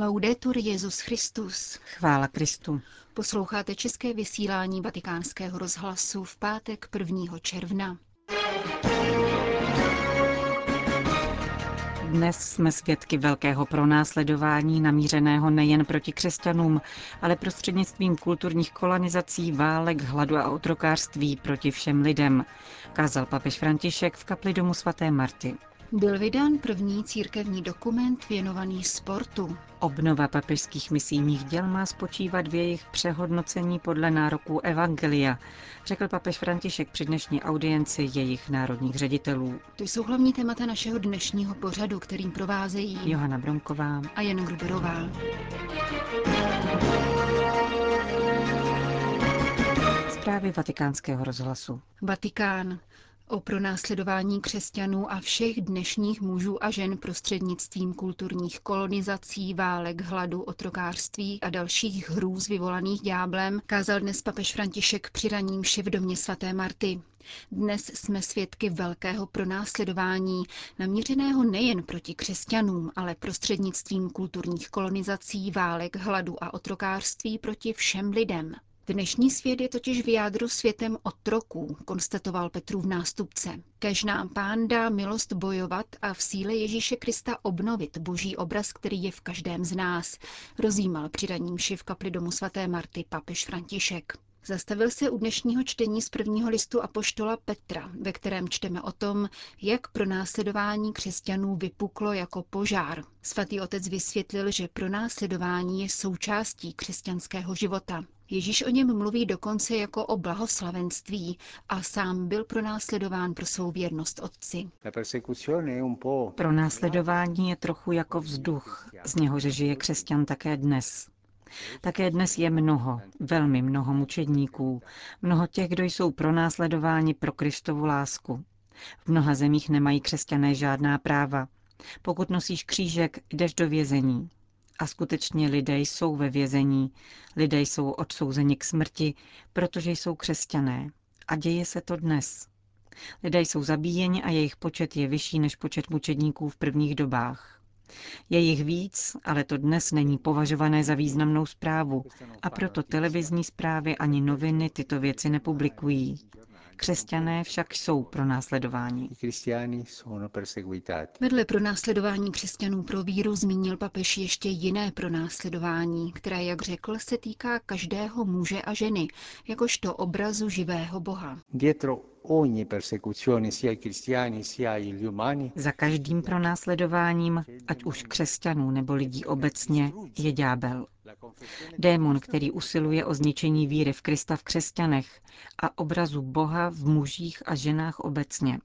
Laudetur Jezus Christus. Chvála Kristu. Posloucháte české vysílání Vatikánského rozhlasu v pátek 1. června. Dnes jsme svědky velkého pronásledování namířeného nejen proti křesťanům, ale prostřednictvím kulturních kolonizací, válek, hladu a otrokářství proti všem lidem, kázal papež František v kapli domu svaté Marty. Byl vydán první církevní dokument věnovaný sportu. Obnova papežských misijních děl má spočívat v jejich přehodnocení podle nároků Evangelia, řekl papež František při dnešní audienci jejich národních ředitelů. To jsou hlavní témata našeho dnešního pořadu, kterým provázejí Johana Bromková a Jan Gruberová. Zprávy vatikánského rozhlasu. Vatikán. O pronásledování křesťanů a všech dnešních mužů a žen prostřednictvím kulturních kolonizací, válek, hladu, otrokářství a dalších hrůz vyvolaných dňáblem kázal dnes papež František při raním v domě svaté Marty. Dnes jsme svědky velkého pronásledování, namířeného nejen proti křesťanům, ale prostřednictvím kulturních kolonizací, válek, hladu a otrokářství proti všem lidem. Dnešní svět je totiž v jádru světem otroků, konstatoval Petrův nástupce. Kež nám pán dá milost bojovat a v síle Ježíše Krista obnovit boží obraz, který je v každém z nás, rozjímal při raním v kapli domu svaté Marty papež František. Zastavil se u dnešního čtení z prvního listu Apoštola Petra, ve kterém čteme o tom, jak pronásledování křesťanů vypuklo jako požár. Svatý otec vysvětlil, že pronásledování je součástí křesťanského života. Ježíš o něm mluví dokonce jako o blahoslavenství a sám byl pronásledován pro svou věrnost otci. Pronásledování je trochu jako vzduch, z něhož žije křesťan také dnes. Také dnes je mnoho, velmi mnoho mučedníků, mnoho těch, kdo jsou pronásledováni pro Kristovu lásku. V mnoha zemích nemají křesťané žádná práva. Pokud nosíš křížek, jdeš do vězení. A skutečně lidé jsou ve vězení, lidé jsou odsouzeni k smrti, protože jsou křesťané. A děje se to dnes. Lidé jsou zabíjeni a jejich počet je vyšší než počet mučedníků v prvních dobách. Je jich víc, ale to dnes není považované za významnou zprávu a proto televizní zprávy ani noviny tyto věci nepublikují. Křesťané však jsou pro následování. Vedle pronásledování křesťanů pro víru zmínil papež ještě jiné pronásledování, které, jak řekl, se týká každého muže a ženy, jakožto obrazu živého Boha. Za každým pronásledováním, ať už křesťanů nebo lidí obecně, je ďábel. Démon, který usiluje o zničení víry v Krista v křesťanech a obrazu Boha v mužích a ženách obecně.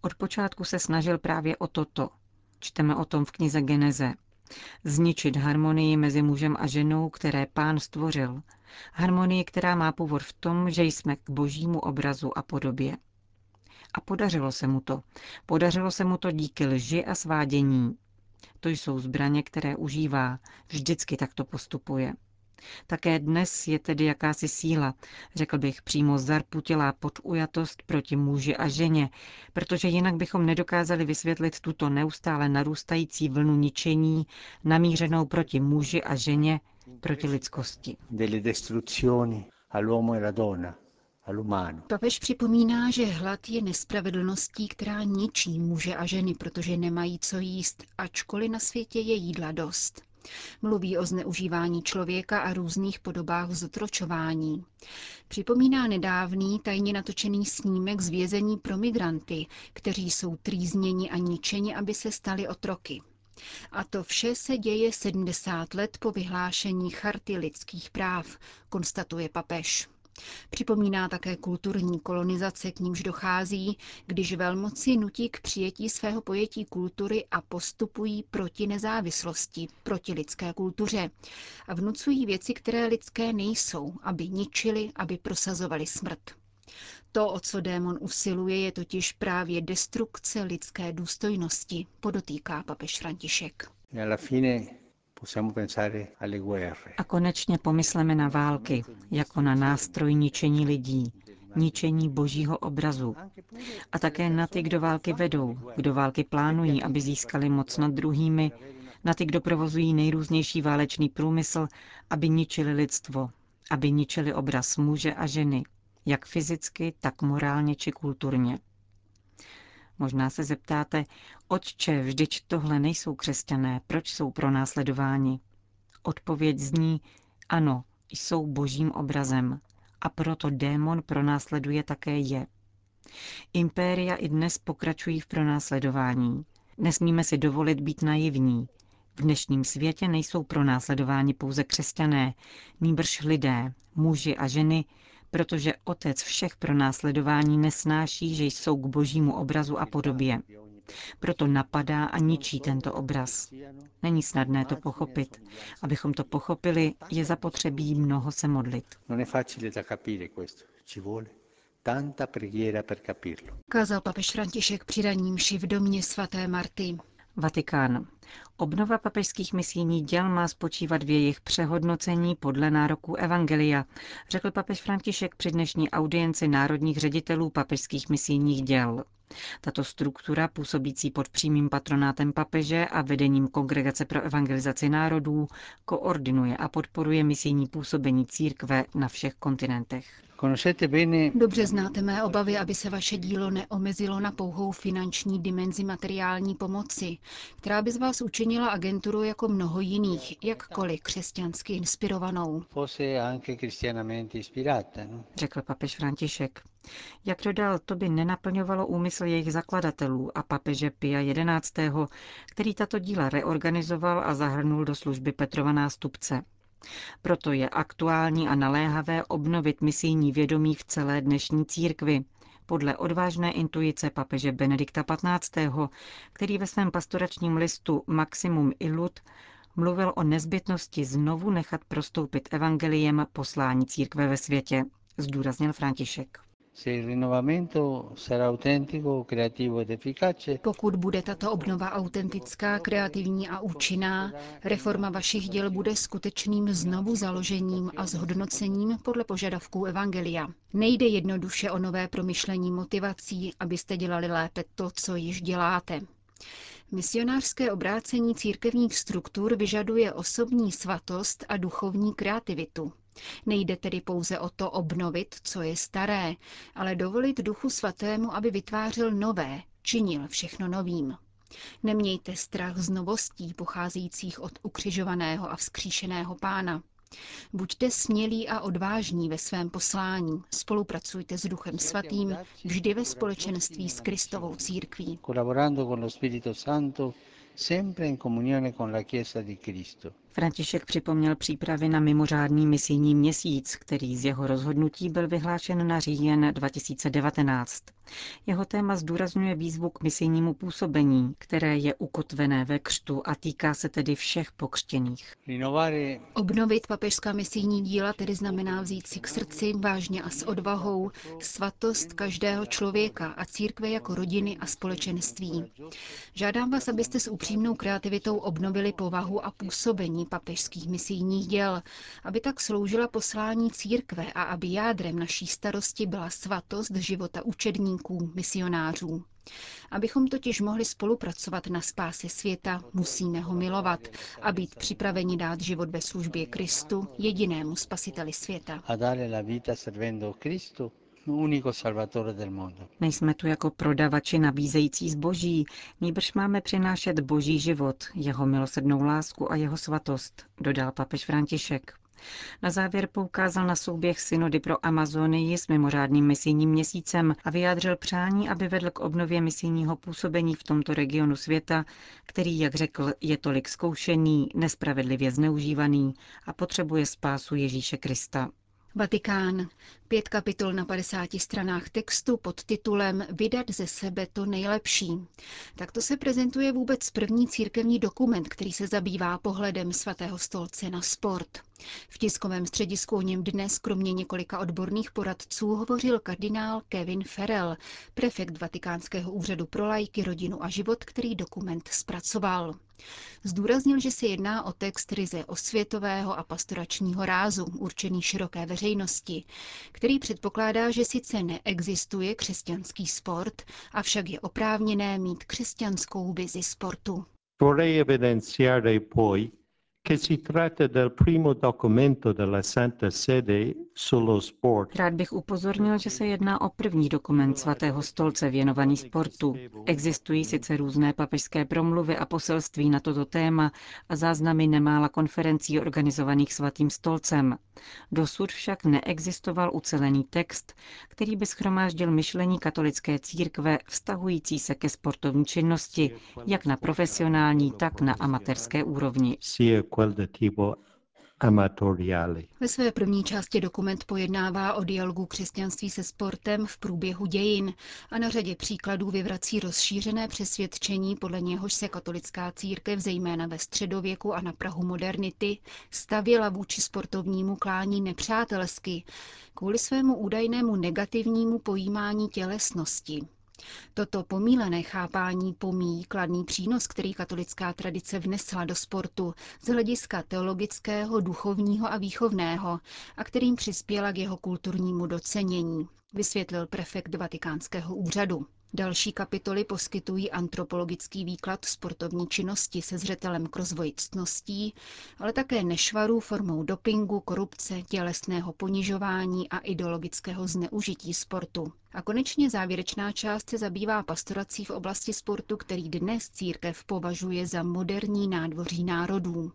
Od počátku se snažil právě o toto. Čteme o tom v knize Geneze. Zničit harmonii mezi mužem a ženou, které pán stvořil. Harmonii, která má původ v tom, že jsme k božímu obrazu a podobě. A podařilo se mu to. Podařilo se mu to díky lži a svádění. To jsou zbraně, které užívá. Vždycky takto postupuje. Také dnes je tedy jakási síla, řekl bych přímo zarputilá podujatost proti muži a ženě, protože jinak bychom nedokázali vysvětlit tuto neustále narůstající vlnu ničení namířenou proti muži a ženě, proti lidskosti. Papež připomíná, že hlad je nespravedlností, která ničí muže a ženy, protože nemají co jíst, ačkoliv na světě je jídla dost. Mluví o zneužívání člověka a různých podobách zotročování. Připomíná nedávný tajně natočený snímek z vězení pro migranty, kteří jsou trýzněni a ničeni, aby se stali otroky. A to vše se děje 70 let po vyhlášení Charty lidských práv, konstatuje papež. Připomíná také kulturní kolonizace, k nímž dochází, když velmoci nutí k přijetí svého pojetí kultury a postupují proti nezávislosti, proti lidské kultuře a vnucují věci, které lidské nejsou, aby ničili, aby prosazovali smrt. To, o co démon usiluje, je totiž právě destrukce lidské důstojnosti, podotýká papež František. A konečně pomysleme na války, jako na nástroj ničení lidí, ničení božího obrazu. A také na ty, kdo války vedou, kdo války plánují, aby získali moc nad druhými, na ty, kdo provozují nejrůznější válečný průmysl, aby ničili lidstvo, aby ničili obraz muže a ženy, jak fyzicky, tak morálně či kulturně. Možná se zeptáte, otče, vždyť tohle nejsou křesťané, proč jsou pro následováni? Odpověď zní, ano, jsou božím obrazem a proto démon pronásleduje také je. Impéria i dnes pokračují v pronásledování. Nesmíme si dovolit být naivní. V dnešním světě nejsou pronásledováni pouze křesťané, nýbrž lidé, muži a ženy, protože otec všech pronásledování nesnáší, že jsou k božímu obrazu a podobě. Proto napadá a ničí tento obraz. Není snadné to pochopit. Abychom to pochopili, je zapotřebí mnoho se modlit. Kázal papež František při raním v domě svaté Marty. Vatikán. Obnova papežských misijních děl má spočívat v jejich přehodnocení podle nároků Evangelia, řekl papež František při dnešní audienci národních ředitelů papežských misijních děl. Tato struktura, působící pod přímým patronátem papeže a vedením Kongregace pro evangelizaci národů, koordinuje a podporuje misijní působení církve na všech kontinentech. Dobře znáte mé obavy, aby se vaše dílo neomezilo na pouhou finanční dimenzi materiální pomoci, která by z vás učinila agenturu jako mnoho jiných, jakkoliv křesťansky inspirovanou. No? Řekl papež František. Jak dodal, to by nenaplňovalo úmysl jejich zakladatelů a papeže Pia XI., který tato díla reorganizoval a zahrnul do služby Petrova nástupce. Proto je aktuální a naléhavé obnovit misijní vědomí v celé dnešní církvi, podle odvážné intuice papeže Benedikta XV., který ve svém pastoračním listu Maximum Illud mluvil o nezbytnosti znovu nechat prostoupit evangeliem poslání církve ve světě, zdůraznil František. Pokud bude tato obnova autentická, kreativní a účinná, reforma vašich děl bude skutečným znovu založením a zhodnocením podle požadavků Evangelia. Nejde jednoduše o nové promyšlení motivací, abyste dělali lépe to, co již děláte. Misionářské obrácení církevních struktur vyžaduje osobní svatost a duchovní kreativitu. Nejde tedy pouze o to obnovit, co je staré, ale dovolit Duchu Svatému, aby vytvářel nové, činil všechno novým. Nemějte strach z novostí pocházejících od ukřižovaného a vzkříšeného pána. Buďte smělí a odvážní ve svém poslání. Spolupracujte s Duchem Svatým vždy ve společenství s Kristovou církví sempre in comunione con la Chiesa di Cristo. František připomněl přípravy na mimořádný misijní měsíc, který z jeho rozhodnutí byl vyhlášen na říjen 2019. Jeho téma zdůrazňuje výzvu k misijnímu působení, které je ukotvené ve křtu a týká se tedy všech pokřtěných. Obnovit papežská misijní díla tedy znamená vzít si k srdci vážně a s odvahou svatost každého člověka a církve jako rodiny a společenství. Žádám vás, abyste s upřímnou kreativitou obnovili povahu a působení papežských misijních děl, aby tak sloužila poslání církve a aby jádrem naší starosti byla svatost života učedníků, misionářů. Abychom totiž mohli spolupracovat na spáse světa, musíme ho milovat a být připraveni dát život ve službě Kristu, jedinému spasiteli světa. Nejsme tu jako prodavači nabízející zboží, nýbrž máme přinášet boží život, jeho milosrdnou lásku a jeho svatost, dodal papež František. Na závěr poukázal na souběh synody pro Amazonii s mimořádným misijním měsícem a vyjádřil přání, aby vedl k obnově misijního působení v tomto regionu světa, který, jak řekl, je tolik zkoušený, nespravedlivě zneužívaný a potřebuje spásu Ježíše Krista. Vatikán. Pět kapitol na 50 stranách textu pod titulem Vydat ze sebe to nejlepší. Takto se prezentuje vůbec první církevní dokument, který se zabývá pohledem svatého stolce na sport. V tiskovém středisku o něm dnes kromě několika odborných poradců hovořil kardinál Kevin Ferrell, prefekt Vatikánského úřadu pro lajky, rodinu a život, který dokument zpracoval. Zdůraznil, že se jedná o text ryze osvětového a pastoračního rázu, určený široké veřejnosti, který předpokládá, že sice neexistuje křesťanský sport, avšak je oprávněné mít křesťanskou vizi sportu. Vorrei evidenziare poi che si tratta del primo documento della Santa Sede sullo sport. Rád bych upozornil, že se jedná o první dokument svatého stolce věnovaný sportu. Existují sice různé papežské promluvy a poselství na toto téma a záznamy nemála konferencí organizovaných svatým stolcem. Dosud však neexistoval ucelený text, který by schromáždil myšlení katolické církve vztahující se ke sportovní činnosti, jak na profesionální, tak na amatérské úrovni. Ve své první části dokument pojednává o dialogu křesťanství se sportem v průběhu dějin a na řadě příkladů vyvrací rozšířené přesvědčení, podle něhož se katolická církev, zejména ve středověku a na Prahu modernity, stavěla vůči sportovnímu klání nepřátelsky kvůli svému údajnému negativnímu pojímání tělesnosti. Toto pomílené chápání pomíjí kladný přínos, který katolická tradice vnesla do sportu z hlediska teologického, duchovního a výchovného a kterým přispěla k jeho kulturnímu docenění, vysvětlil prefekt Vatikánského úřadu. Další kapitoly poskytují antropologický výklad sportovní činnosti se zřetelem k rozvoji ctností, ale také nešvarů formou dopingu, korupce, tělesného ponižování a ideologického zneužití sportu. A konečně závěrečná část se zabývá pastorací v oblasti sportu, který dnes církev považuje za moderní nádvoří národů.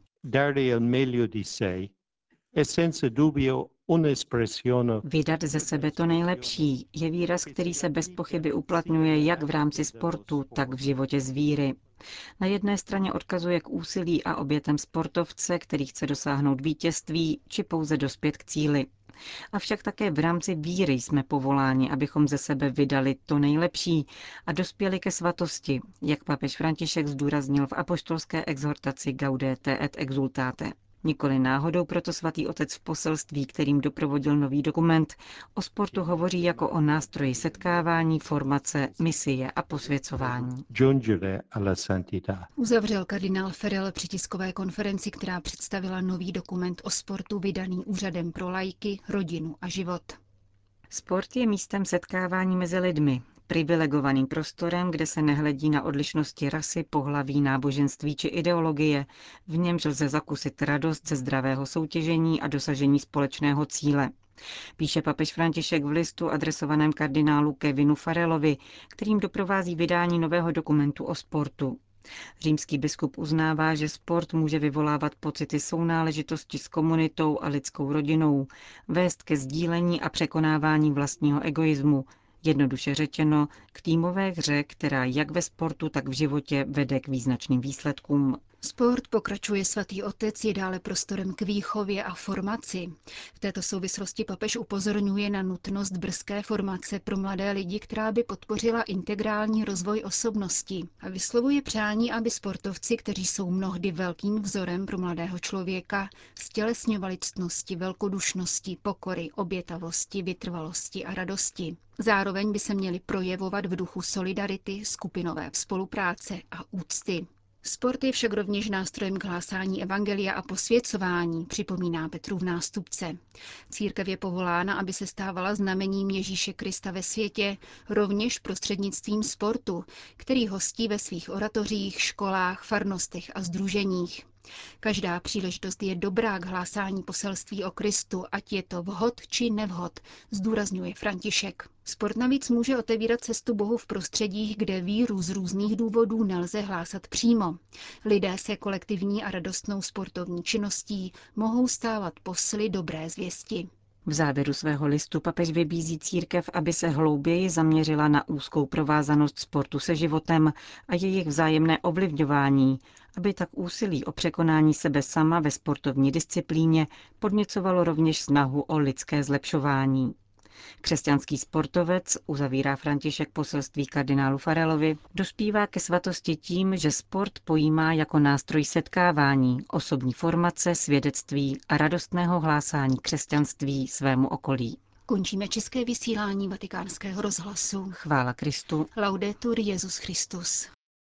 Vydat ze sebe to nejlepší je výraz, který se bez pochyby uplatňuje jak v rámci sportu, tak v životě zvíry. Na jedné straně odkazuje k úsilí a obětem sportovce, který chce dosáhnout vítězství či pouze dospět k cíli. Avšak také v rámci víry jsme povoláni, abychom ze sebe vydali to nejlepší a dospěli ke svatosti, jak papež František zdůraznil v apoštolské exhortaci Gaudete et Exultate. Nikoli náhodou proto svatý otec v poselství, kterým doprovodil nový dokument, o sportu hovoří jako o nástroji setkávání, formace, misie a posvěcování. Uzavřel kardinál Ferel při tiskové konferenci, která představila nový dokument o sportu vydaný úřadem pro lajky, rodinu a život. Sport je místem setkávání mezi lidmi, privilegovaným prostorem, kde se nehledí na odlišnosti rasy, pohlaví, náboženství či ideologie, v němž lze zakusit radost ze zdravého soutěžení a dosažení společného cíle. Píše papež František v listu adresovaném kardinálu Kevinu Farelovi, kterým doprovází vydání nového dokumentu o sportu. Římský biskup uznává, že sport může vyvolávat pocity sounáležitosti s komunitou a lidskou rodinou, vést ke sdílení a překonávání vlastního egoismu, Jednoduše řečeno, k týmové hře, která jak ve sportu, tak v životě vede k význačným výsledkům. Sport, pokračuje svatý otec, je dále prostorem k výchově a formaci. V této souvislosti papež upozorňuje na nutnost brzké formace pro mladé lidi, která by podpořila integrální rozvoj osobnosti a vyslovuje přání, aby sportovci, kteří jsou mnohdy velkým vzorem pro mladého člověka, stělesňovali ctnosti, velkodušnosti, pokory, obětavosti, vytrvalosti a radosti. Zároveň by se měli projevovat v duchu solidarity, skupinové spolupráce a úcty. Sport je však rovněž nástrojem k hlásání evangelia a posvěcování, připomíná Petru v nástupce. Církev je povolána, aby se stávala znamením Ježíše Krista ve světě, rovněž prostřednictvím sportu, který hostí ve svých oratořích, školách, farnostech a združeních. Každá příležitost je dobrá k hlásání poselství o Kristu, ať je to vhod či nevhod, zdůrazňuje František. Sport navíc může otevírat cestu Bohu v prostředích, kde víru z různých důvodů nelze hlásat přímo. Lidé se kolektivní a radostnou sportovní činností mohou stávat posly dobré zvěsti. V závěru svého listu papež vybízí církev, aby se hlouběji zaměřila na úzkou provázanost sportu se životem a jejich vzájemné ovlivňování, aby tak úsilí o překonání sebe sama ve sportovní disciplíně podněcovalo rovněž snahu o lidské zlepšování. Křesťanský sportovec, uzavírá František poselství kardinálu Farelovi, dospívá ke svatosti tím, že sport pojímá jako nástroj setkávání, osobní formace, svědectví a radostného hlásání křesťanství svému okolí. Končíme české vysílání vatikánského rozhlasu. Chvála Kristu. Laudetur Jezus Christus.